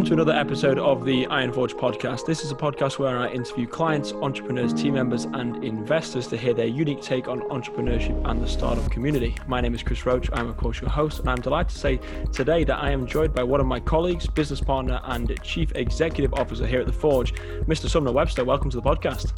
Welcome to another episode of the Iron Forge podcast. This is a podcast where I interview clients, entrepreneurs, team members, and investors to hear their unique take on entrepreneurship and the startup community. My name is Chris Roach. I'm, of course, your host, and I'm delighted to say today that I am joined by one of my colleagues, business partner, and chief executive officer here at The Forge, Mr. Sumner Webster. Welcome to the podcast.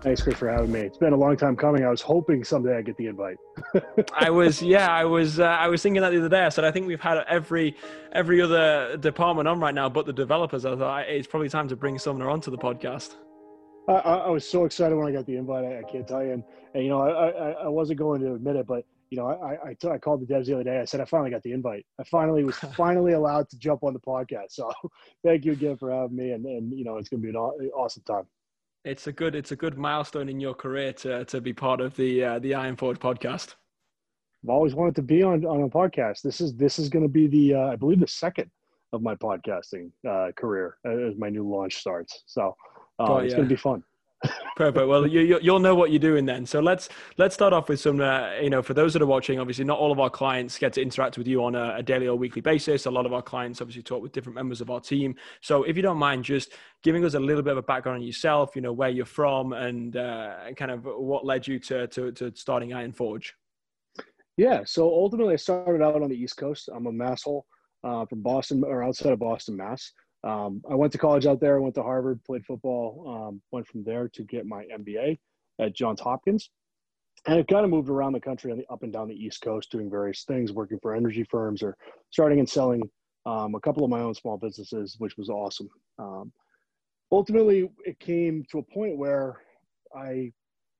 Thanks, Chris, for having me. It's been a long time coming. I was hoping someday I'd get the invite. I was, yeah, I was, uh, I was thinking that the other day. I said, I think we've had every, every other department on right now, but the developers. I thought it's probably time to bring Sumner onto the podcast. I, I, was so excited when I got the invite. I, I can't tell you, and, and you know, I, I, I, wasn't going to admit it, but you know, I, I, t- I called the devs the other day. I said I finally got the invite. I finally was finally allowed to jump on the podcast. So, thank you again for having me, and and you know, it's going to be an awesome time it's a good it's a good milestone in your career to to be part of the uh, the Ironforge podcast. I've always wanted to be on on a podcast. This is this is going to be the uh, I believe the second of my podcasting uh, career as my new launch starts. So uh, it's going to be fun. Perfect. Well, you, you'll know what you're doing then. So let's let's start off with some. Uh, you know, for those that are watching, obviously not all of our clients get to interact with you on a, a, daily or weekly basis. A lot of our clients obviously talk with different members of our team. So if you don't mind, just giving us a little bit of a background on yourself. You know, where you're from and uh, kind of what led you to to, to starting Ironforge. Yeah. So ultimately, I started out on the East Coast. I'm a masshole uh, from Boston or outside of Boston, Mass. Um, I went to college out there. I went to Harvard, played football. Um, went from there to get my MBA at Johns Hopkins, and I've kind of moved around the country up and down the East Coast, doing various things, working for energy firms or starting and selling um, a couple of my own small businesses, which was awesome. Um, ultimately, it came to a point where I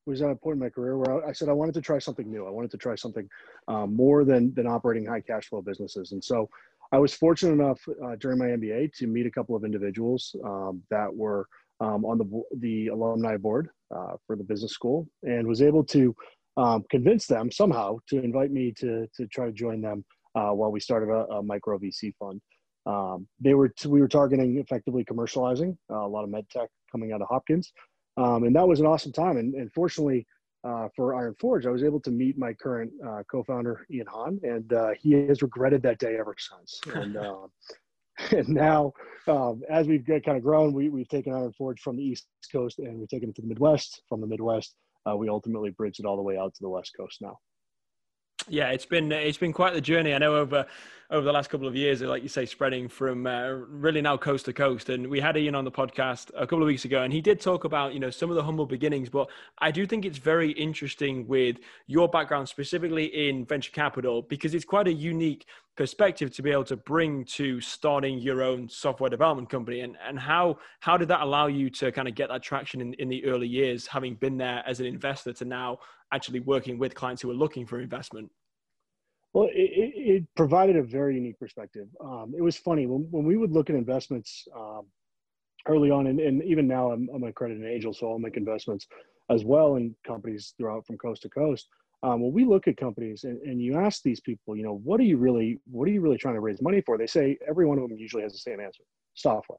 was at a point in my career where I, I said I wanted to try something new. I wanted to try something um, more than than operating high cash flow businesses, and so I was fortunate enough uh, during my MBA to meet a couple of individuals um, that were um, on the the alumni board uh, for the business school, and was able to um, convince them somehow to invite me to to try to join them uh, while we started a, a micro VC fund. Um, they were t- we were targeting effectively commercializing uh, a lot of med tech coming out of Hopkins, um, and that was an awesome time. And, and fortunately, uh, for Ironforge, I was able to meet my current uh, co-founder Ian Hahn, and uh, he has regretted that day ever since. And uh, and now, um, as we've kind of grown, we, we've taken Iron Forge from the East Coast and we've taken it to the Midwest. From the Midwest, uh, we ultimately bridged it all the way out to the West Coast now. Yeah, it's been it's been quite the journey. I know over over the last couple of years, like you say, spreading from uh, really now coast to coast. And we had Ian on the podcast a couple of weeks ago, and he did talk about you know some of the humble beginnings. But I do think it's very interesting with your background specifically in venture capital because it's quite a unique perspective to be able to bring to starting your own software development company and, and how how did that allow you to kind of get that traction in, in the early years having been there as an investor to now actually working with clients who are looking for investment well it, it provided a very unique perspective um, it was funny when, when we would look at investments um, early on and, and even now I'm, I'm an accredited angel so i'll make investments as well in companies throughout from coast to coast um, when we look at companies and, and you ask these people, you know, what are you really, what are you really trying to raise money for? They say every one of them usually has the same answer: software.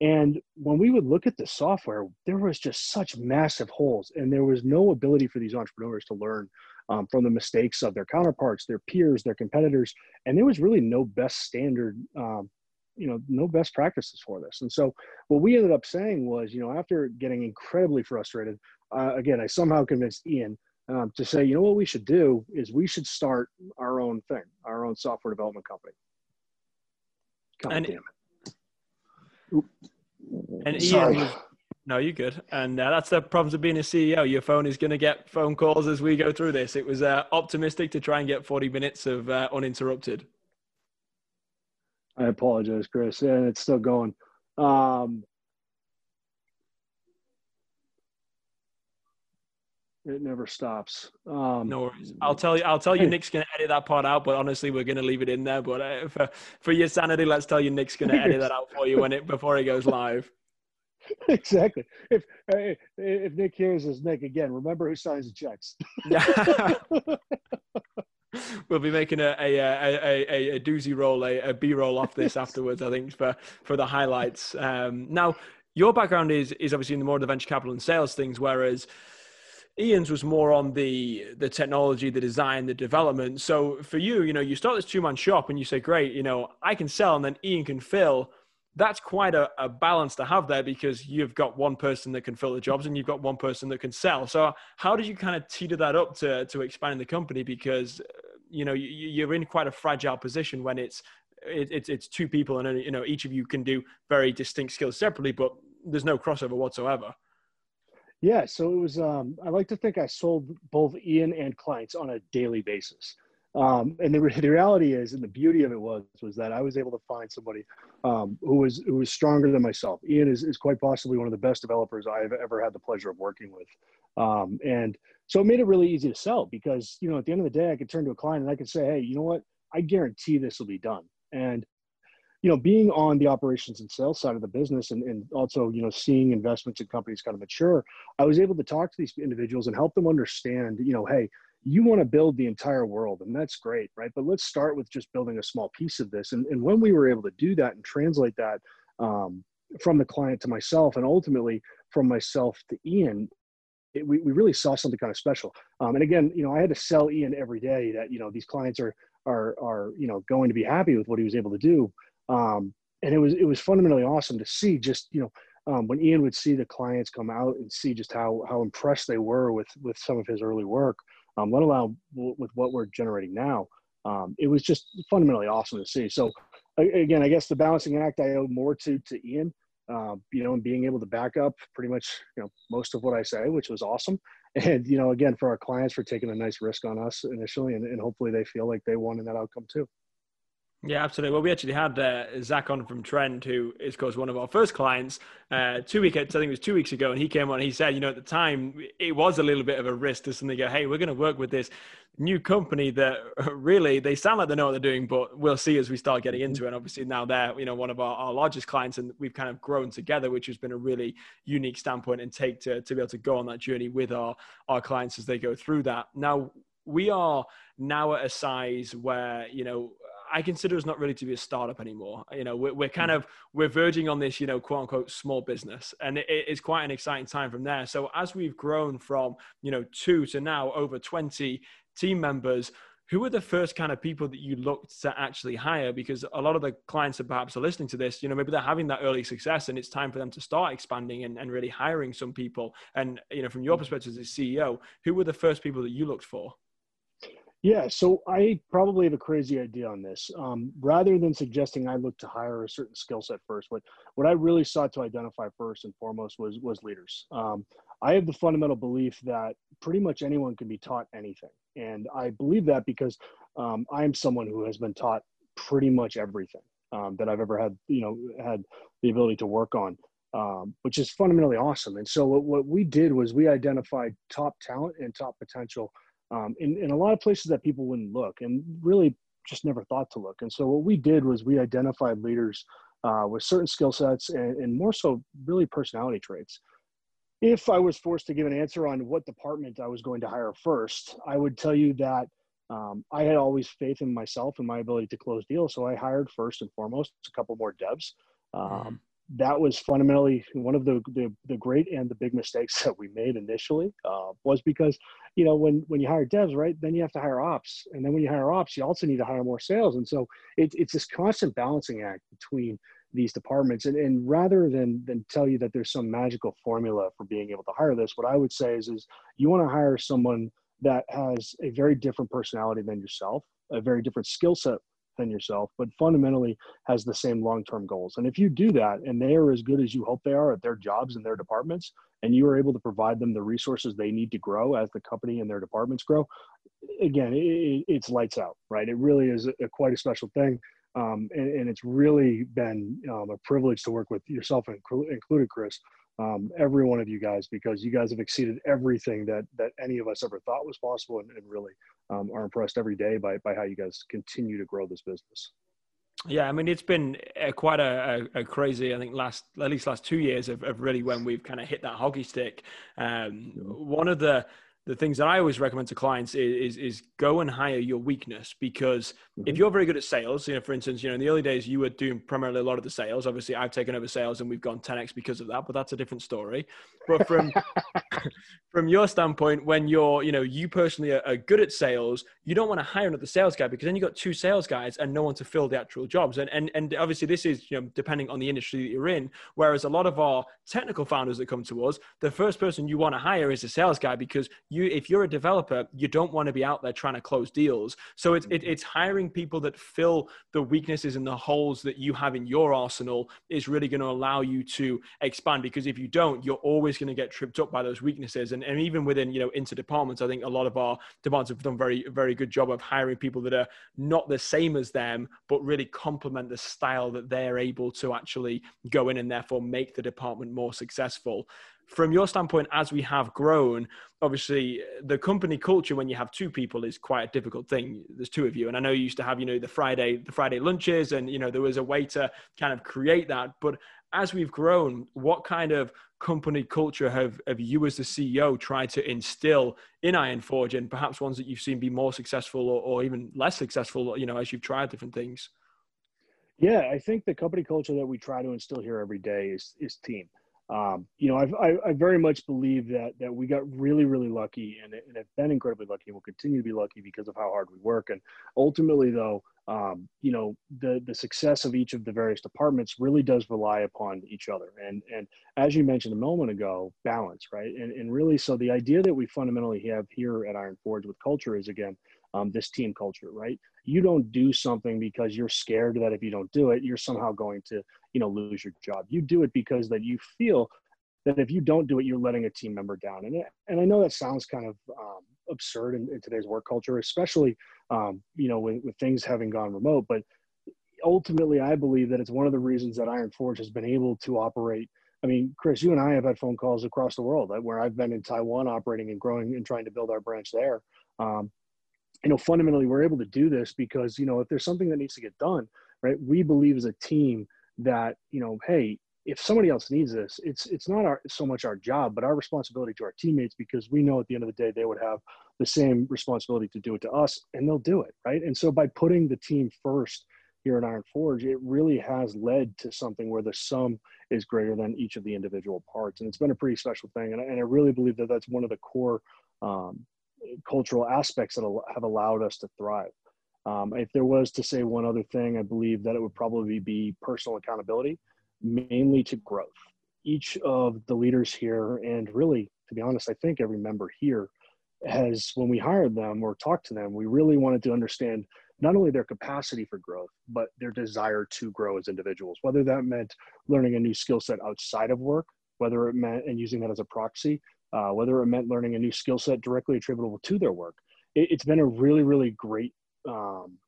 And when we would look at the software, there was just such massive holes, and there was no ability for these entrepreneurs to learn um, from the mistakes of their counterparts, their peers, their competitors, and there was really no best standard, um, you know, no best practices for this. And so, what we ended up saying was, you know, after getting incredibly frustrated, uh, again, I somehow convinced Ian um, to say, you know what we should do is we should start our own thing, our own software development company. God and, damn it. And Sorry. Ian, no, you're good. And uh, that's the problems of being a CEO. Your phone is going to get phone calls as we go through this. It was uh, optimistic to try and get 40 minutes of uh, uninterrupted. I apologize, Chris. And it's still going. Um, It never stops. Um, no worries. I'll tell you. I'll tell you. Nick's gonna edit that part out, but honestly, we're gonna leave it in there. But uh, for for your sanity, let's tell you, Nick's gonna edit that out for you when it before it goes live. Exactly. If if Nick hears this, Nick again, remember who signs the checks. We'll be making a a, a, a, a doozy roll, a, a B roll off this afterwards. I think for for the highlights. Um, now, your background is is obviously in the more of the venture capital and sales things, whereas Ian's was more on the the technology, the design, the development. So for you, you know, you start this two man shop and you say, great, you know, I can sell and then Ian can fill. that's quite a, a, balance to have there because you've got one person that can fill the jobs and you've got one person that can sell. So how did you kind of teeter that up to to expanding the company? Because you know you, are in quite a fragile position when it's it, it's it's two people and you know each of you can do very distinct skills separately, but there's no crossover whatsoever. Yeah, so it was. Um, I like to think I sold both Ian and clients on a daily basis. Um, and the, the reality is, and the beauty of it was, was that I was able to find somebody um, who was who was stronger than myself. Ian is, is quite possibly one of the best developers I've ever had the pleasure of working with. Um, and so it made it really easy to sell because, you know, at the end of the day, I could turn to a client and I could say, hey, you know what? I guarantee this will be done. And, you know, being on the operations and sales side of the business and, and also, you know, seeing investments in companies kind of mature, I was able to talk to these individuals and help them understand, you know, hey, you want to build the entire world and that's great right? But let's start with just building a small piece of this. And, and when we were able to do that and translate that um, from the client to myself and ultimately from myself to ian it, we, we really saw something kind of special. Um, and again you know i had to sell ian every day that you know these clients are are are you know going to be happy with what he was able to do um, and it was it was fundamentally awesome to see just you know um, when Ian would see the clients come out and see just how how impressed they were with with some of his early work, um, let alone with what we're generating now. Um, it was just fundamentally awesome to see. So again, I guess the balancing act I owe more to to Ian, uh, you know, and being able to back up pretty much you know most of what I say, which was awesome. And you know, again, for our clients for taking a nice risk on us initially, and, and hopefully they feel like they won in that outcome too. Yeah, absolutely. Well, we actually had uh, Zach on from Trend, who is, of course, one of our first clients, uh, two weeks, I think it was two weeks ago, and he came on. he said, you know, at the time, it was a little bit of a risk to suddenly go, hey, we're going to work with this new company that really they sound like they know what they're doing, but we'll see as we start getting into it. And obviously, now they're, you know, one of our, our largest clients, and we've kind of grown together, which has been a really unique standpoint and take to to be able to go on that journey with our our clients as they go through that. Now we are now at a size where you know I consider us not really to be a startup anymore. You know, we're, we're kind hmm. of we're verging on this, you know, quote unquote small business, and it, it's quite an exciting time from there. So as we've grown from you know two to now over twenty team members, who were the first kind of people that you looked to actually hire? Because a lot of the clients that perhaps are listening to this, you know, maybe they're having that early success and it's time for them to start expanding and, and really hiring some people. And, you know, from your perspective as a CEO, who were the first people that you looked for? Yeah, so I probably have a crazy idea on this. Um, rather than suggesting I look to hire a certain skill set first, what what I really sought to identify first and foremost was was leaders. Um, I have the fundamental belief that pretty much anyone can be taught anything, and I believe that because um, I am someone who has been taught pretty much everything um, that I've ever had, you know, had the ability to work on. Um, which is fundamentally awesome. And so what, what we did was we identified top talent and top potential um, in, in a lot of places that people wouldn't look and really just never thought to look. And so what we did was we identified leaders uh, with certain skill sets and, and more so really personality traits. If I was forced to give an answer on what department I was going to hire first, I would tell you that um, I had always faith in myself and my ability to close deals. So I hired first and foremost a couple more devs. Um, mm-hmm that was fundamentally one of the, the, the great and the big mistakes that we made initially uh, was because you know when when you hire devs right then you have to hire ops. And then when you hire ops you also need to hire more sales. And so it, it's this constant balancing act between these departments. And, and rather than than tell you that there's some magical formula for being able to hire this what i would say is is you want to hire someone that has a very different personality than yourself a very different skill set than yourself, but fundamentally has the same long term goals. And if you do that and they are as good as you hope they are at their jobs and their departments, and you are able to provide them the resources they need to grow as the company and their departments grow, again, it, it's lights out, right? It really is a, quite a special thing. Um, and, and, it's really been um, a privilege to work with yourself, included Chris, um, every one of you guys because you guys have exceeded everything that that any of us ever thought was possible and, and really um, are impressed every day by by how you guys continue to grow this business yeah, I mean it's been a, quite a, a, crazy. I think last at least last two years of, of really when we've kind of hit that hockey stick. Um, one of the the things that I always recommend to clients is, is, is go and hire your weakness because mm-hmm. if you're very good at sales, you know, for instance, you know, in the early days you were doing primarily a lot of the sales. Obviously, I've taken over sales and we've gone 10x because of that, but that's a different story. But from from your standpoint, when you're, you know, you personally are, are good at sales, you don't want to hire another sales guy because then you have got two sales guys and no one to fill the actual jobs. And and and obviously this is, you know, depending on the industry that you're in. Whereas a lot of our technical founders that come to us, the first person you want to hire is a sales guy because you if you're a developer you don't want to be out there trying to close deals. So it's it, mm-hmm. it's hiring people that fill the weaknesses and the holes that you have in your arsenal is really going to allow you to expand because if you don't you're always going to get tripped up by those weaknesses. And, and even within you know inter departments i think a lot of our departments have done very very good job of hiring people that are not the same as them but really complement the style that they're able to actually go in and therefore make the department more successful from your standpoint, as we have grown, obviously the company culture when you have two people is quite a difficult thing. There's two of you, and I know you used to have you know the Friday the Friday lunches, and you know there was a way to kind of create that. But as we've grown, what kind of company culture have, have you as the CEO tried to instill in Iron Forge, and perhaps ones that you've seen be more successful or, or even less successful, you know, as you've tried different things? Yeah, I think the company culture that we try to instill here every day is is team um, you know, I've, I, I, very much believe that that we got really, really lucky, and, and have been incredibly lucky, and will continue to be lucky because of how hard we work. And ultimately, though, um, you know, the the success of each of the various departments really does rely upon each other. And and as you mentioned a moment ago, balance, right? And and really, so the idea that we fundamentally have here at Iron Forge with culture is again um, this team culture, right? You don't do something because you're scared that if you don't do it, you're somehow going to, you know, lose your job. You do it because that you feel that if you don't do it, you're letting a team member down. And and I know that sounds kind of um, absurd in, in, today's work culture, especially, um, you know, with, with things having gone remote. But ultimately, I believe that it's one of the reasons that Iron Forge has been able to operate. I mean, Chris, you and I have had phone calls across the world where I've been in Taiwan operating and growing and trying to build our branch there. Um, you know, fundamentally, we're able to do this because, you know, if there's something that needs to get done, right, we believe as a team that, you know, hey, if somebody else needs this, it's it's not our so much our job, but our responsibility to our teammates because we know at the end of the day they would have the same responsibility to do it to us, and they'll do it, right? And so by putting the team first here at Ironforge, it really has led to something where the sum is greater than each of the individual parts, and it's been a pretty special thing. And, and I really believe that that's one of the core um, cultural aspects that have allowed us to thrive. Um, if there was to say one other thing, I believe that it would probably be personal accountability, mainly to growth. Each of the leaders here, and really, to be honest, I think every member here has, when we hired them or talked to them, we really wanted to understand not only their capacity for growth, but their desire to grow as individuals, whether that meant learning a new skill set outside of work, whether it meant and using that as a proxy, uh, whether it meant learning a new skill set directly attributable to their work. It, has been a really, really great um,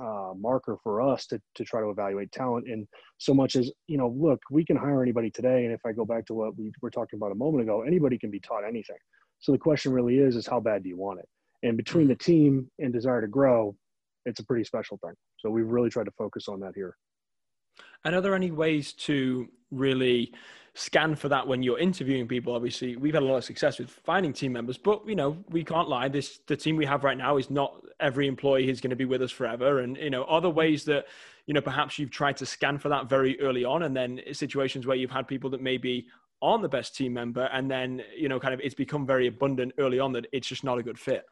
uh, marker for us to, to try to evaluate talent. And so much as, you know, look, we can hire anybody today. And if I go back to what we were talking about a moment ago, anybody can be taught anything. So the question really is, is how bad do you want it? And between the team and desire to grow, it's a pretty special thing. So we've really tried to focus on that here. And are there any ways to really scan for that when you're interviewing people. Obviously, we've had a lot of success with finding team members, but you know, we can't lie. This the team we have right now is not every employee is going to be with us forever. And you know, other ways that you know perhaps you've tried to scan for that very early on, and then situations where you've had people that maybe aren't the best team member, and then you know, kind of it's become very abundant early on that it's just not a good fit.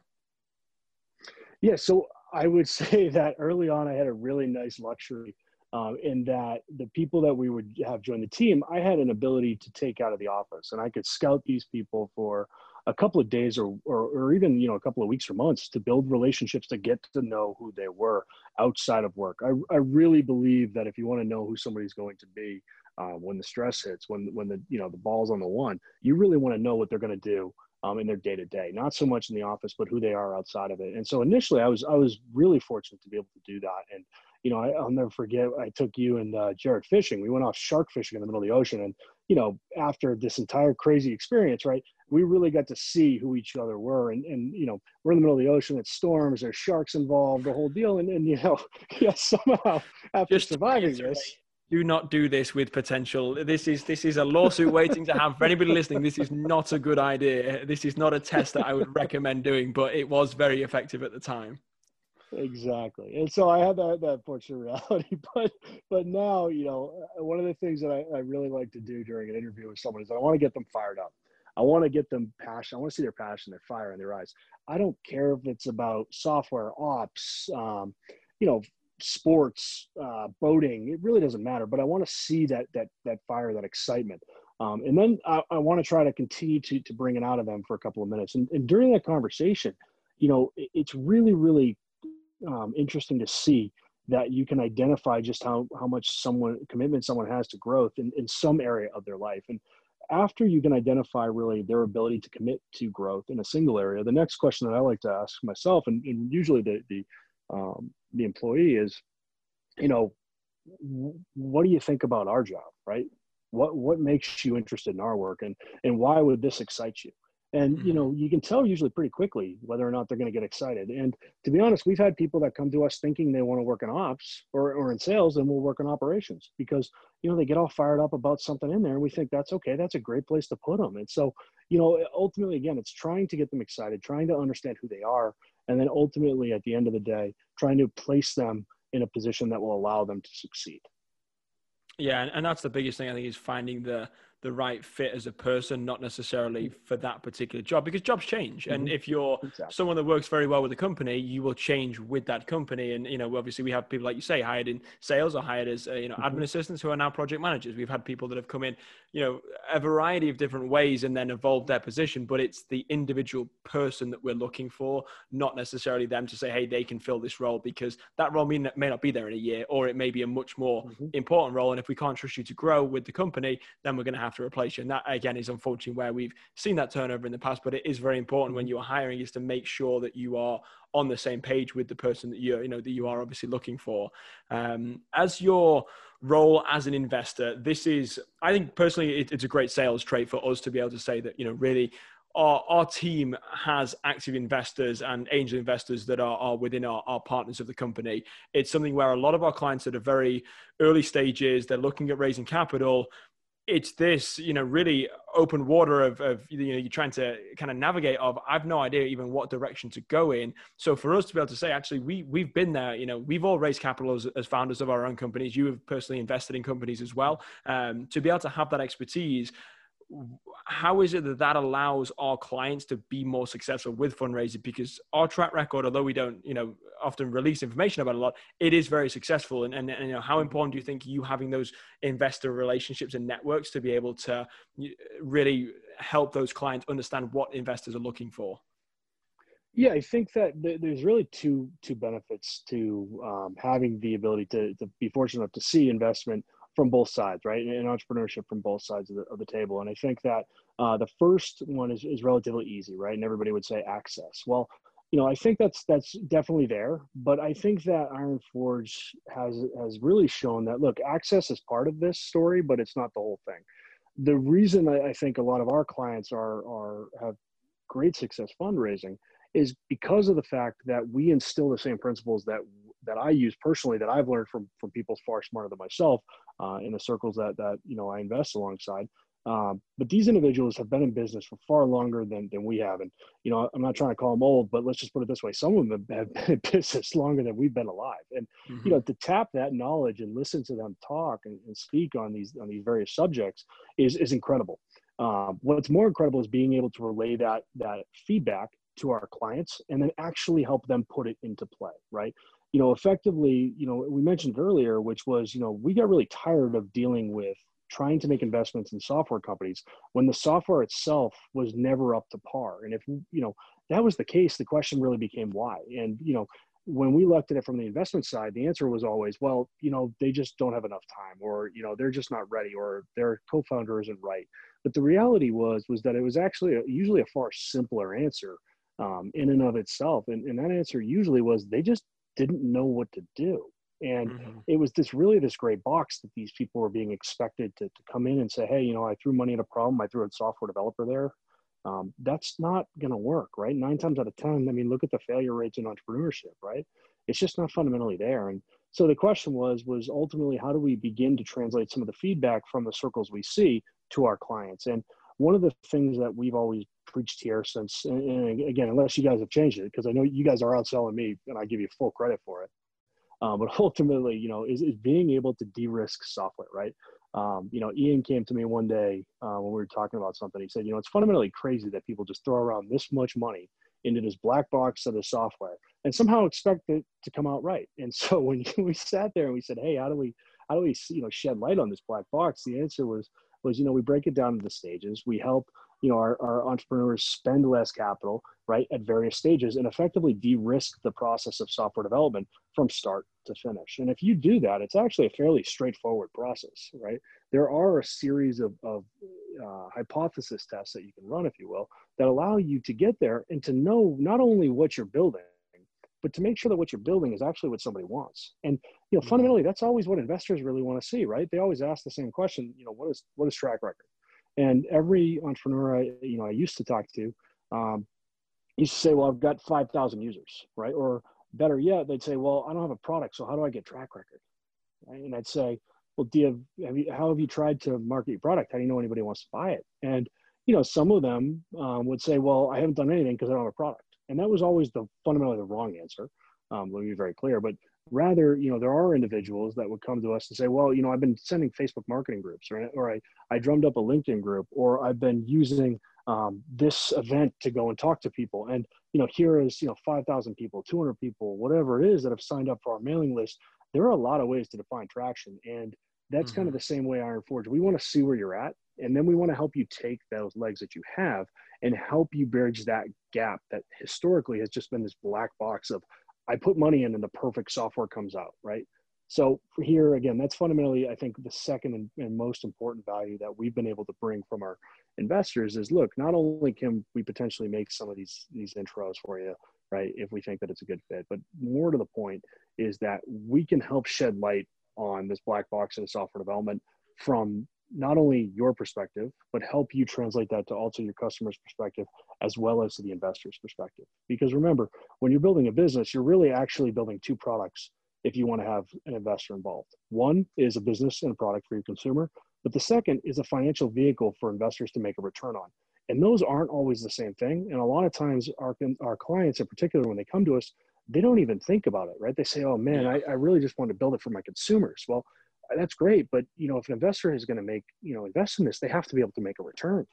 Yeah, so I would say that early on, I had a really nice luxury um, in that the people that we would have join the team, I had an ability to take out of the office and I could scout these people for a couple of days or, or, or, even, you know, a couple of weeks or months to build relationships to get to know who they were outside of work. I, I really believe that if you want to know who somebody's going to be uh, when the stress hits, when, when the, you know, the ball's on the one, you really want to know what they're going to do um, in their day to day, not so much in the office, but who they are outside of it. And so initially I was, I was really fortunate to be able to do that. And you know, I, will never forget. I took you and uh, Jared fishing. We went off shark fishing in the middle of the ocean, and you know, after this entire crazy experience, right, we really got to see who each other were. And and you know, we're in the middle of the ocean. It's storms. There's sharks involved. The whole deal. And and you know, yeah, somehow after Just surviving this, do not do this with potential. This is this is a lawsuit waiting to happen. For anybody listening, this is not a good idea. This is not a test that I would recommend doing, but it was very effective at the time. Exactly, and so I had that that fortunate reality. But but now you know one of the things that I, I really like to do during an interview with someone is I want to get them fired up. I want to get them passion. I want to see their passion, their fire in their eyes. I don't care if it's about software, ops, um, you know, sports, uh, boating. It really doesn't matter. But I want to see that that that fire, that excitement. Um, and then I, I want to try to continue to to bring it out of them for a couple of minutes. And, and during that conversation, you know, it, it's really really um, interesting to see that you can identify just how how much someone commitment someone has to growth in, in some area of their life. And after you can identify really their ability to commit to growth in a single area, the next question that I like to ask myself, and, and usually the the um, the employee is, you know, what do you think about our job, right? What what makes you interested in our work, and and why would this excite you? And you mm-hmm. know you can tell usually pretty quickly whether or not they're going to get excited. And to be honest we've had people that come to us thinking they want to work in ops or, or in sales and we'll work in operations because you know they get all fired up about something in there and we think that's okay that's a great place to put them and so you know ultimately again it's trying to get them excited trying to understand who they are and then ultimately at the end of the day trying to place them in a position that will allow them to succeed. Yeah and that's the biggest thing i think is finding the the right fit as a person, not necessarily for that particular job, because jobs change. Mm-hmm. And if you're exactly. someone that works very well with a company, you will change with that company. And you know, obviously, we have people like you say hired in sales or hired as uh, you know mm-hmm. admin assistants who are now project managers. We've had people that have come in, you know, a variety of different ways and then evolved their position. But it's the individual person that we're looking for, not necessarily them to say, hey, they can fill this role because that role may not, may not be there in a year, or it may be a much more mm-hmm. important role. And if we can't trust you to grow with the company, then we're going to have have to replace you. And that again is unfortunately where we've seen that turnover in the past. But it is very important when mm-hmm. you're hiring is to make sure that you are on the same page with the person that you you know that you are obviously looking for. Um, as your role as an investor, this is I think personally it, it's a great sales trait for us to be able to say that you know really our, our team has active investors and angel investors that are, are within our, our partners of the company. It's something where a lot of our clients at a very early stages, they're looking at raising capital it's this you know really open water of, of you know you're trying to kind of navigate of i've no idea even what direction to go in. So for us to be able to say actually we we've been there you know we've all raised capital as, as founders of our own companies. You have personally invested in companies as well. Um, to be able to have that expertise how is it that that allows our clients to be more successful with fundraising? Because our track record although we don't you know often release information about a lot it is very successful. And, and, and, you know how important do you think you having those investor relationships and networks to be able to really help those clients understand what investors are looking for? Yeah i think that there's really two two benefits to um, having the ability to, to be fortunate enough to see investment from both sides, right? And entrepreneurship from both sides of the, of the table. And I think that uh, the first one is, is relatively easy, right? And everybody would say access. Well, you know, I think that's that's definitely there, but I think that Iron Forge has has really shown that look, access is part of this story, but it's not the whole thing. The reason I, I think a lot of our clients are are have great success fundraising is because of the fact that we instill the same principles that that I use personally that I've learned from from people far smarter than myself uh, in the circles that that you know I invest alongside. Um, but these individuals have been in business for far longer than than we have, and you know I'm not trying to call them old, but let's just put it this way: some of them have been in business longer than we've been alive. And mm-hmm. you know to tap that knowledge and listen to them talk and, and speak on these on these various subjects is is incredible. Um, what's more incredible is being able to relay that that feedback to our clients and then actually help them put it into play right you know effectively you know we mentioned earlier which was you know we got really tired of dealing with trying to make investments in software companies when the software itself was never up to par. And if you know that was the case the question really became why. And you know when we looked at it from the investment side the answer was always well you know they just don't have enough time or you know they're just not ready or their co-founder isn't right. But the reality was was that it was actually a, usually a far simpler answer um, in and of itself. And, and that answer usually was they just didn't know what to do. And mm-hmm. it was this really this great box that these people were being expected to, to come in and say, hey, you know, I threw money at a problem. I threw a software developer there. Um, that's not going to work, right? Nine times out of 10, I mean, look at the failure rates in entrepreneurship, right? It's just not fundamentally there. And so the question was was ultimately how do we begin to translate some of the feedback from the circles we see to our clients and one of the things that we've always preached here since and again unless you guys have changed it because i know you guys are outselling me and i give you full credit for it um, but ultimately you know is, is being able to de-risk software right um, you know ian came to me one day uh, when we were talking about something he said you know it's fundamentally crazy that people just throw around this much money into this black box of the software and somehow expect it to come out right. And so when we sat there and we said, "Hey, how do we how do we you know shed light on this black box?" The answer was was you know we break it down into stages. We help you know our, our entrepreneurs spend less capital right at various stages and effectively de-risk the process of software development from start to finish. And if you do that, it's actually a fairly straightforward process, right? There are a series of, of uh, hypothesis tests that you can run, if you will, that allow you to get there and to know not only what you're building, but to make sure that what you're building is actually what somebody wants. And you know, mm-hmm. fundamentally, that's always what investors really want to see, right? They always ask the same question. You know, what is what is track record? And every entrepreneur I you know I used to talk to um, used to say, "Well, I've got five thousand users, right?" Or better yet, they'd say, "Well, I don't have a product, so how do I get track record?" Right? And I'd say, "Well, do you have, have you, how have you tried to market your product? How do you know anybody wants to buy it?" And you know, some of them um, would say, "Well, I haven't done anything because I don't have a product," and that was always the fundamentally the wrong answer. Um, let me be very clear, but rather, you know, there are individuals that would come to us and say, "Well, you know, I've been sending Facebook marketing groups, or or I I drummed up a LinkedIn group, or I've been using um, this event to go and talk to people, and you know, here is you know 5,000 people, 200 people, whatever it is that have signed up for our mailing list." There are a lot of ways to define traction, and that's mm-hmm. kind of the same way Iron Forge. We want to see where you're at and then we want to help you take those legs that you have and help you bridge that gap that historically has just been this black box of I put money in and the perfect software comes out, right? So here again, that's fundamentally, I think, the second and, and, most important value that we've been able to bring from our investors is look, not only can we potentially make some of these these intros for you, right, if we think that it's a good fit, but more to the point is that we can help shed light on this black box in software development from not only your perspective, but help you translate that to also your customer's perspective as well as to the investor's perspective. Because remember, when you're building a business, you're really actually building two products if you want to have an investor involved. One is a business and a product for your consumer, but the second is a financial vehicle for investors to make a return on. And those aren't always the same thing. And a lot of times, our, our clients, in particular, when they come to us, they don't even think about it, right? They say, oh man, I, I really just want to build it for my consumers. Well, that's great but you know if an investor is going to make you know invest in this they have to be able to make a return.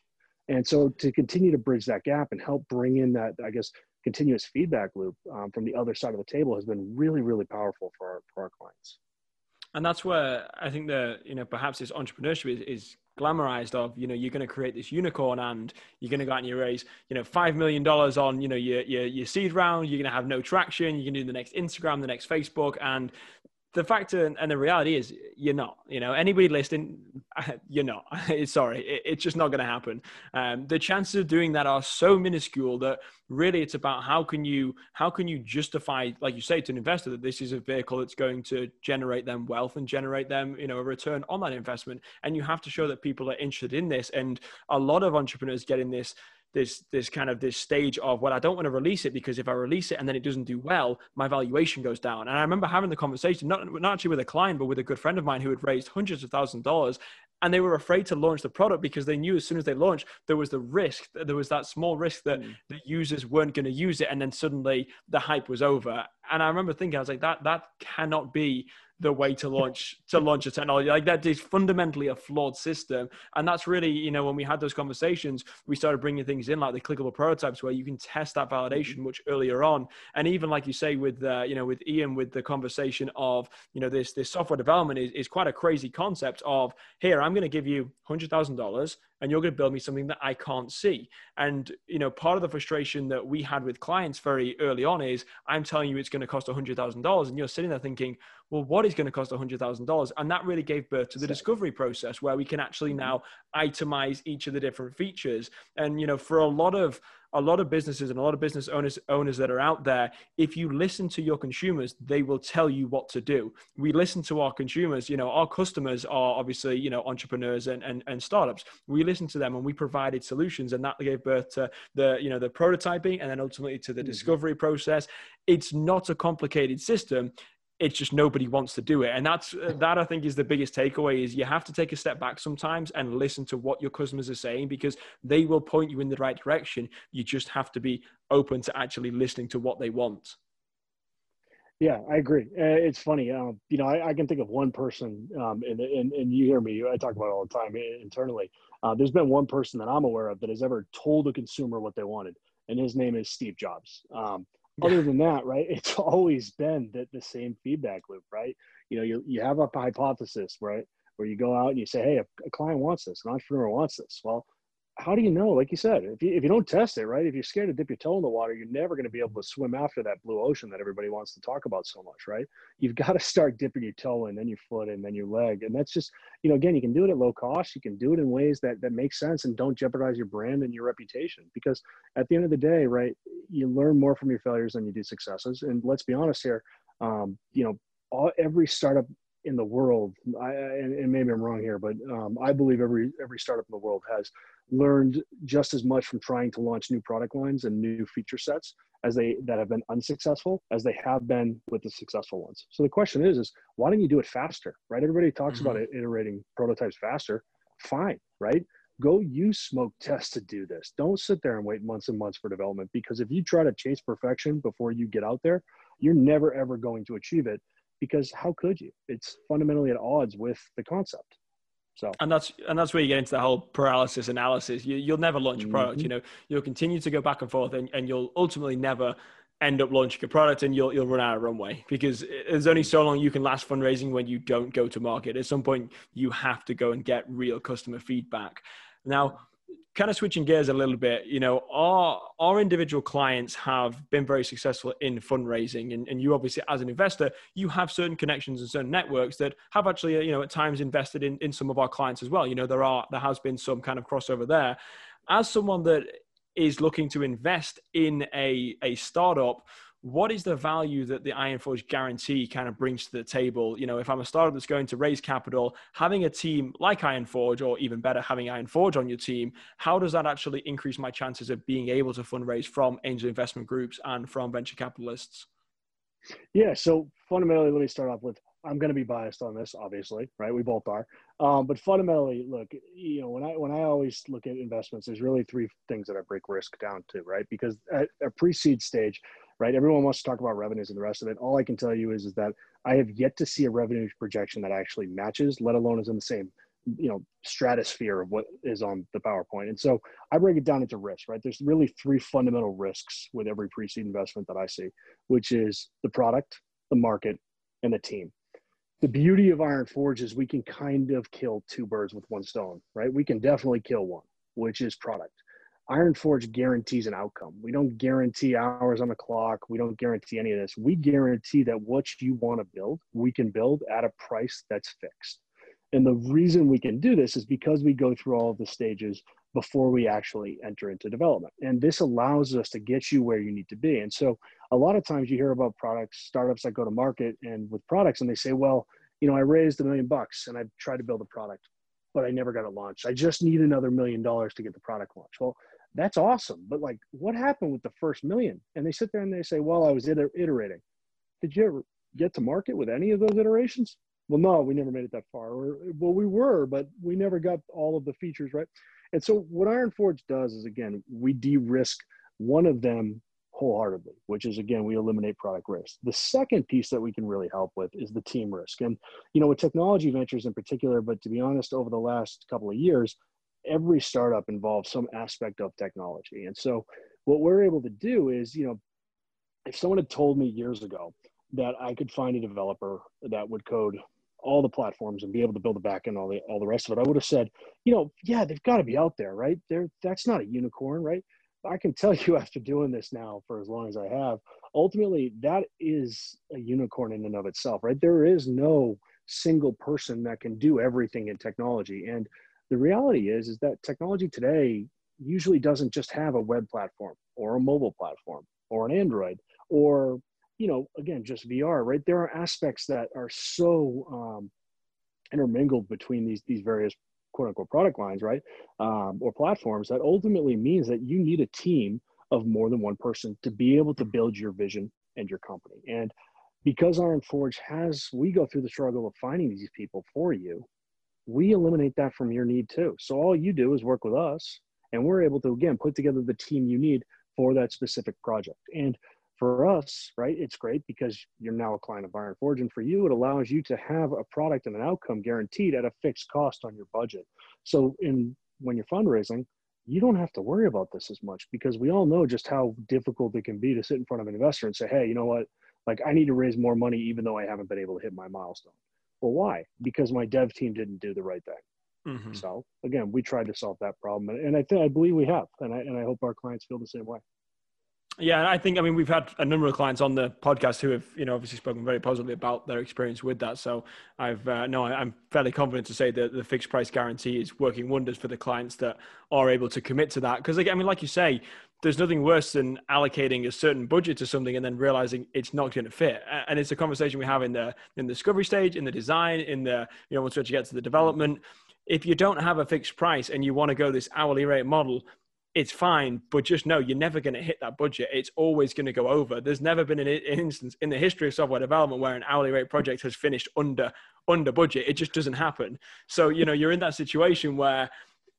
And so to continue to bridge that gap and help bring in that i guess continuous feedback loop um, from the other side of the table has been really really powerful for our for our clients. And that's where i think the you know perhaps this entrepreneurship is, is glamorized of you know you're going to create this unicorn and you're going to go out and you raise you know five million dollars on you know your, your your seed round you're going to have no traction going to do the next instagram the next facebook and the fact and the reality is you're not you know anybody listening you're not sorry it, it's just not going to happen. Um, the chances of doing that are so minuscule that really it's about how can you how can you justify like you say to an investor that this is a vehicle that's going to generate them wealth and generate them you know a return on that investment. And you have to show that people are interested in this. And a lot of entrepreneurs get in this this this kind of this stage of well i don't want to release it because if i release it and then it doesn't do well my valuation goes down and i remember having the conversation not, not actually with a client but with a good friend of mine who had raised hundreds of thousands of dollars and they were afraid to launch the product because they knew as soon as they launched there was the risk there was that small risk that mm. the users weren't going to use it and then suddenly the hype was over and i remember thinking i was like that that cannot be the way to launch to launch a technology. Like that is fundamentally a flawed system. And that's really you know when we had those conversations we started bringing things in like the clickable prototypes where you can test that validation mm-hmm. much earlier on. And even like you say with uh, you know with ian with the conversation of you know this this software development is, is quite a crazy concept of here i'm going to give you $100000 and you're going to build me something that I can't see. And you know, part of the frustration that we had with clients very early on is I'm telling you it's going to cost $100,000 and you're sitting there thinking, well, what is going to cost $100,000? And that really gave birth to the discovery process where we can actually mm-hmm. now itemize each of the different features. And you know, for a lot of a lot of businesses and a lot of business owners owners that are out there if you listen to your consumers they will tell you what to do. We listen to our consumers you know our customers are obviously you know entrepreneurs and, and, and startups. We listened to them and we provided solutions and that gave birth to the you know the prototyping and then ultimately to the mm-hmm. discovery process. It's not a complicated system it's just nobody wants to do it and that's uh, that i think is the biggest takeaway is you have to take a step back sometimes and listen to what your customers are saying because they will point you in the right direction you just have to be open to actually listening to what they want yeah, I agree. Uh, it's funny. Um, you know, I, I, can think of one person, um, and, and, and you hear me, I talk about it all the time internally. Uh, there's been one person that I'm aware of that has ever told a consumer what they wanted, and his name is Steve Jobs. Um, other than that, right, it's always been the, the same feedback loop, right? You know, you, you have a hypothesis, right, where you go out and you say, hey, a, a client wants this, an entrepreneur wants this. Well, how do you know? Like you said, if you, if you don't test it, right? If you're scared to dip your toe in the water, you're never going to be able to swim after that blue ocean that everybody wants to talk about so much, right? You've got to start dipping your toe in, then your foot, and then your leg, and that's just, you know, again, you can do it at low cost. You can do it in ways that that make sense and don't jeopardize your brand and your reputation. Because at the end of the day, right, you learn more from your failures than you do successes. And let's be honest here, um, you know, all, every startup in the world, I, and, and, maybe I'm wrong here, but um, I believe every every startup in the world has learned just as much from trying to launch new product lines and new feature sets as they that have been unsuccessful as they have been with the successful ones. So the question is, is why don't you do it faster, right? Everybody talks mm-hmm. about it, iterating prototypes faster. Fine, right? Go use smoke tests to do this. Don't sit there and wait months and months for development because if you try to chase perfection before you get out there, you're never ever going to achieve it because how could you? It's fundamentally at odds with the concept. So and that's and that's where you get into the whole paralysis analysis. You, you'll never launch a product. Mm-hmm. You know, you'll continue to go back and forth, and, and you'll ultimately never end up launching a product and you'll you'll run out of runway because there's only so long you can last fundraising when you don't go to market. At some point, you have to go and get real customer feedback. Now, kind of switching gears a little bit, you know, our our individual clients have been very successful in fundraising, and, and you obviously, as an investor, you have certain connections and certain networks that have actually, you know, at times invested in in some of our clients as well. You know, there are there has been some kind of crossover there. As someone that is looking to invest in a a startup what is the value that the Ironforge guarantee kind of brings to the table? You know, if I'm a startup that's going to raise capital, having a team like Ironforge, or even better, having Ironforge on your team, how does that actually increase my chances of being able to fundraise from angel investment groups and from venture capitalists? Yeah, so fundamentally, let me start off with I'm going to be biased on this, obviously, right? We both are. Um, but fundamentally, look, you know, when I when I always look at investments, there's really three things that I break risk down to, right? Because at a pre-seed stage, right? Everyone wants to talk about revenues and the rest of it. All I can tell you is, is that I have yet to see a revenue projection that actually matches, let alone is in the same, you know, stratosphere of what is on the PowerPoint. And so I break it down into risks, right? There's really three fundamental risks with every pre-seed investment that I see, which is the product, the market, and the team. The beauty of Iron Forge is we can kind of kill two birds with one stone, right? We can definitely kill one, which is product Ironforge guarantees an outcome. We don't guarantee hours on the clock. We don't guarantee any of this. We guarantee that what you want to build, we can build at a price that's fixed. And the reason we can do this is because we go through all of the stages before we actually enter into development. And this allows us to get you where you need to be. And so a lot of times you hear about products, startups that go to market and with products and they say, well, you know, I raised a million bucks and I tried to build a product, but I never got it launched. I just need another million dollars to get the product launched. Well, that's awesome. But like, what happened with the first million? And they sit there and they say, well, I was iterating. Did you ever get to market with any of those iterations? Well, no, we never made it that far. Or, well, we were, but we never got all of the features right. And so what Iron Forge does is again, we de-risk one of them wholeheartedly, which is again, we eliminate product risk. The second piece that we can really help with is the team risk. And you know, with technology ventures in particular, but to be honest, over the last couple of years, every startup involves some aspect of technology. And so what we're able to do is, you know, if someone had told me years ago that I could find a developer that would code all the platforms and be able to build a back end, all the all the rest of it, I would have said, you know, yeah, they've got to be out there, right? There, that's not a unicorn, right? I can tell you after doing this now for as long as I have, ultimately that is a unicorn in and of itself, right? There is no single person that can do everything in technology. And the reality is is that technology today usually doesn't just have a web platform or a mobile platform or an android or you know again just vr right there are aspects that are so um, intermingled between these these various quote unquote product lines right um, or platforms that ultimately means that you need a team of more than one person to be able to build your vision and your company and because Iron Forge has, we go through the struggle of finding these people for you. We eliminate that from your need too. So all you do is work with us, and we're able to again put together the team you need for that specific project. And for us, right, it's great because you're now a client of Iron Forge, and for you, it allows you to have a product and an outcome guaranteed at a fixed cost on your budget. So in when you're fundraising, you don't have to worry about this as much because we all know just how difficult it can be to sit in front of an investor and say, hey, you know what? Like, I need to raise more money even though I haven't been able to hit my milestone. Well, why? Because my dev team didn't do the right thing. Mm-hmm. So again, we tried to solve that problem, and I think I believe we have, and I and I hope our clients feel the same way. Yeah, I think I mean we've had a number of clients on the podcast who have you know obviously spoken very positively about their experience with that. So I've uh, no, I'm fairly confident to say that the fixed price guarantee is working wonders for the clients that are able to commit to that. Because again, I mean, like you say, there's nothing worse than allocating a certain budget to something and then realizing it's not going to fit. And it's a conversation we have in the in the discovery stage, in the design, in the you know once you get to the development. If you don't have a fixed price and you want to go this hourly rate model, it's fine, but just know you're never going to hit that budget. It's always going to go over. There's never been an, instance in the history of software development where an hourly rate project has finished under under budget. It just doesn't happen. So you know you're in that situation where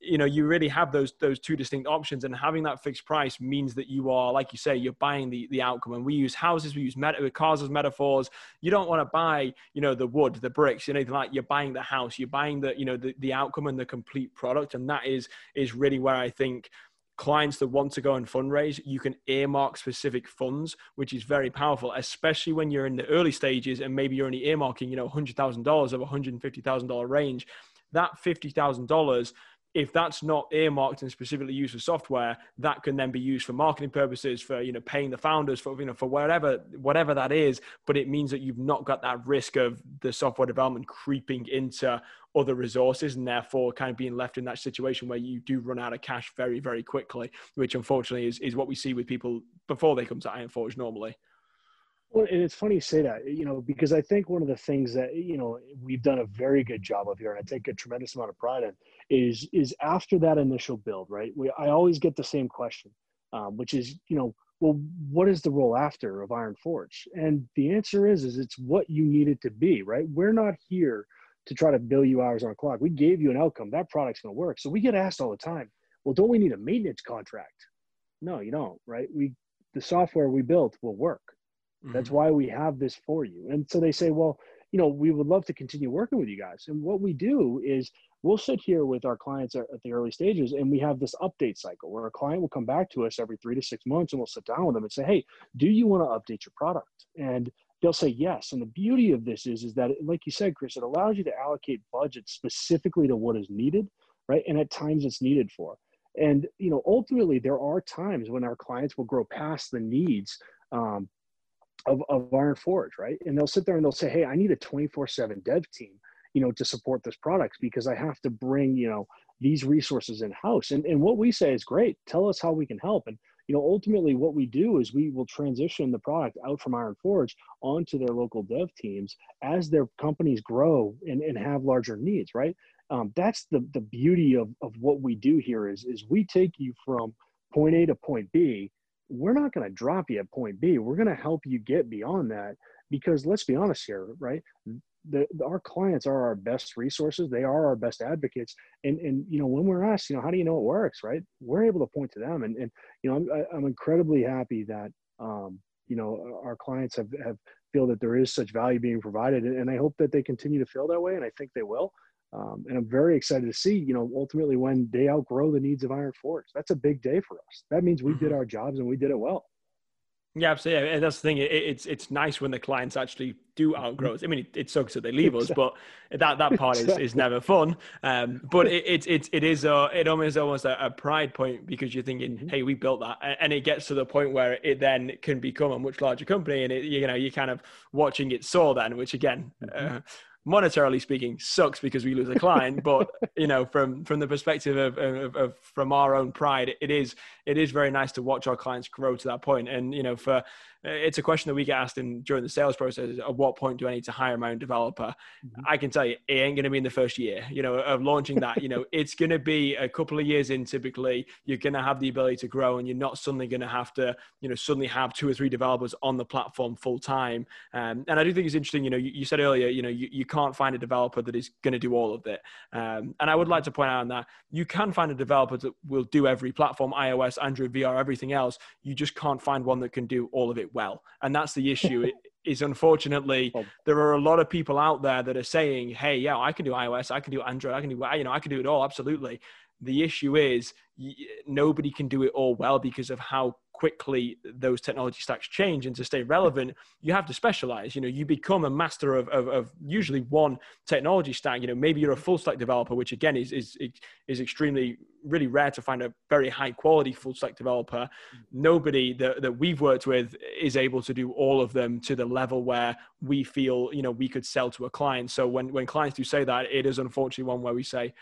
you know you really have those those two distinct options and having that fixed price means that you are like you say you're buying the the outcome. And we use houses we use meta, cars as metaphors. You don't want to buy you know the wood the bricks anything like you're buying the house you're buying the you know the, the outcome and the complete product and that is is really where i think clients that want to go and fundraise, you can earmark specific funds, which is very powerful, especially when you're in the early stages and maybe you're only earmarking, you know, $100,000 of a $150,000 range. That $50,000 if that's not earmarked and specifically used for software, that can then be used for marketing purposes, for you know paying the founders, for you know for whatever whatever that is. But it means that you've not got that risk of the software development creeping into other resources and therefore kind of being left in that situation where you do run out of cash very very quickly, which unfortunately is is what we see with people before they come to Ironforge normally. Well, and it's funny you say that, you know, because I think one of the things that you know we've done a very good job of here, and I take a tremendous amount of pride in, is is after that initial build, right? We I always get the same question, um, which is, you know, well, what is the role after of Iron Forge? And the answer is, is it's what you need it to be, right? We're not here to try to bill you hours on a clock. We gave you an outcome. That product's going to work. So we get asked all the time, well, don't we need a maintenance contract? No, you don't, right? We the software we built will work Mm-hmm. That's why we have this for you. And so they say, well, you know, we would love to continue working with you guys. And what we do is we'll sit here with our clients at, the early stages and we have this update cycle where a client will come back to us every three to six months and we'll sit down with them and say, hey, do you want to update your product? And they'll say yes. And the beauty of this is, is that, like you said, Chris, it allows you to allocate budget specifically to what is needed, right? And at times it's needed for. And you know, ultimately, there are times when our clients will grow past the needs um, of, of Iron Forge, right? And they'll sit there and they'll say, Hey, I need a 24 seven dev team, you know, to support this product because I have to bring, you know, these resources in house. And, and what we say is great. Tell us how we can help. And, you know, ultimately what we do is we will transition the product out from Iron Forge onto their local dev teams as their companies grow and, and have larger needs, right? Um, that's the, the beauty of, of what we do here is, is we take you from point A to point B we're not going to drop you at point B. We're going to help you get beyond that because let's be honest here, right? The, the, our clients are our best resources. They are our best advocates. And, and, you know, when we're asked, you know, how do you know it works, right? We're able to point to them. And, and you know, I'm, I'm incredibly happy that, um, you know, our clients have, have feel that there is such value being provided. And I hope that they continue to feel that way. And I think they will. Um, and I'm very excited to see, you know, ultimately when they outgrow the needs of Iron Forge. That's a big day for us. That means we mm-hmm. did our jobs and we did it well. Yeah, absolutely. And that's the thing. It, it's it's nice when the clients actually do outgrow us. I mean, it, it sucks that they leave us, but that that part is, is never fun. Um, but it, it, it, it is a, it almost almost a, a pride point because you're thinking, mm-hmm. hey, we built that, and it gets to the point where it then can become a much larger company, and it, you know you're kind of watching it soar then, which again. Mm-hmm. Uh, monetarily speaking sucks because we lose a client but you know from from the perspective of, of, of, from our own pride it is it is very nice to watch our clients grow to that point. And you know for it's a question that we get asked in during the sales process at what point do i need to hire my own developer mm-hmm. i can tell you it ain't going to be in the first year you know of launching that you know it's going to be a couple of years in typically you're going to have the ability to grow and you're not suddenly going to have to you know suddenly have two or three developers on the platform full time um, and i do think it's interesting you know you, you said earlier you know you, you can't find a developer that is going to do all of it. Um, and I would like to point out on that you can find a developer that will do every platform, iOS, Android, VR, everything else. You just can't find one that can do all of it well. And that's the issue. it, is unfortunately there are a lot of people out there that are saying, "Hey, yeah, I can do iOS, I can do Android, I can do you know, I can do it all." Absolutely. The issue is nobody can do it all well because of how quickly those technology stacks change. And to stay relevant you have to specialize. You know you become a master of, of, of, usually one technology stack. You know maybe you're a full stack developer which again is, is is extremely really rare to find a very high quality full stack developer. Mm-hmm. Nobody that, that we've worked with is able to do all of them to the level where we feel you know we could sell to a client. So when when clients do say that it is unfortunately one where we say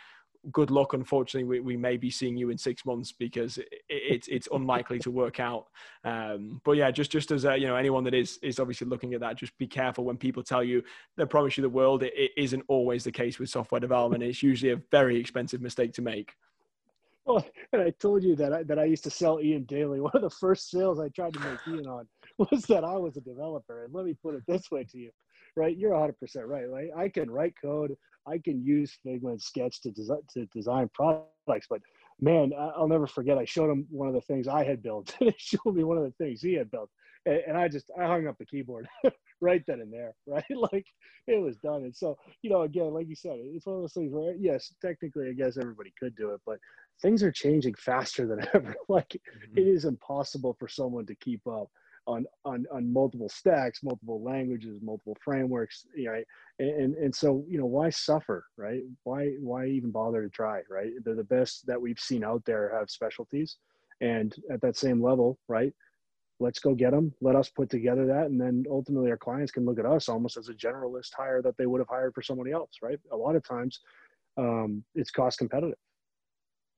good luck. Unfortunately, we, we may be seeing you in six months because it, it's it's unlikely to work out. Um, but yeah, just just as a, you know, anyone that is is obviously looking at that, just be careful when people tell you they promise you the world. It, it isn't always the case with software development. It's usually a very expensive mistake to make. Well, and I told you that I, that I used to sell Ian Daily. One of the first sales I tried to make Ian on was that I was a developer. And let me put it this way to you, right? You're 100% right. Right? I can write code. I can use Figma and Sketch to design to design products, but man, I'll never forget. I showed him one of the things I had built, and he showed me one of the things he had built, and, and I just I hung up the keyboard right then and there, right? like it was done. And so, you know, again, like you said, it's one of those things where yes, technically, I guess everybody could do it, but things are changing faster than ever. like mm-hmm. it is impossible for someone to keep up on on on multiple stacks, multiple languages, multiple frameworks, you know, and and so you know why suffer, right? Why why even bother to try, right? They're the best that we've seen out there have specialties, and at that same level, right? Let's go get them. Let us put together that, and then ultimately our clients can look at us almost as a generalist hire that they would have hired for somebody else, right? A lot of times, um, it's cost competitive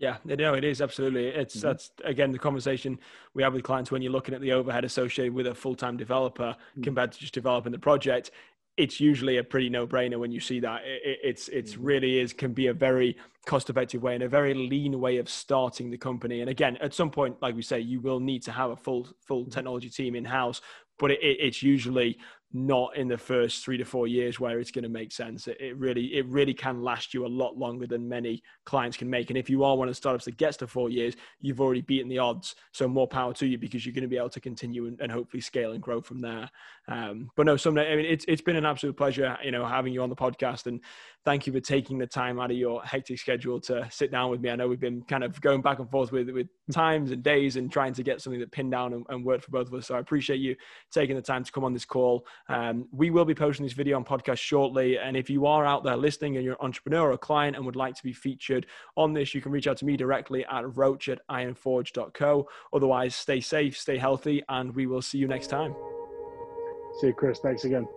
yeah, no, it is absolutely. It's mm-hmm. that's again the conversation we have with clients when you're looking at the overhead associated with a full-time developer mm-hmm. compared to just developing the project. It's usually a pretty no-brainer when you see that. It, it's it's mm-hmm. really is can be a very cost-effective way and a very lean way of starting the company. And again, at some point, like we say, you will need to have a full full mm-hmm. technology team in house, but it, it's usually not in the first three to four years where it's going to make sense. It, it, really, it really can last you a lot longer than many clients can make. And if you are one of the startups that gets to four years, you've already beaten the odds. So more power to you because you're going to be able to continue and, and hopefully scale and grow from there. Um, but no, someday, I mean, it's, it's been an absolute pleasure, you know, having you on the podcast and thank you for taking the time out of your hectic schedule to sit down with me. I know we've been kind of going back and forth with, with times and days and trying to get something that pinned down and, and worked for both of us. So I appreciate you taking the time to come on this call. Um, we will be posting this video on podcast shortly. And if you are out there listening and you're an entrepreneur or a client and would like to be featured on this, you can reach out to me directly at roach at ironforge.co. Otherwise, stay safe, stay healthy, and we will see you next time. See you, Chris. Thanks again.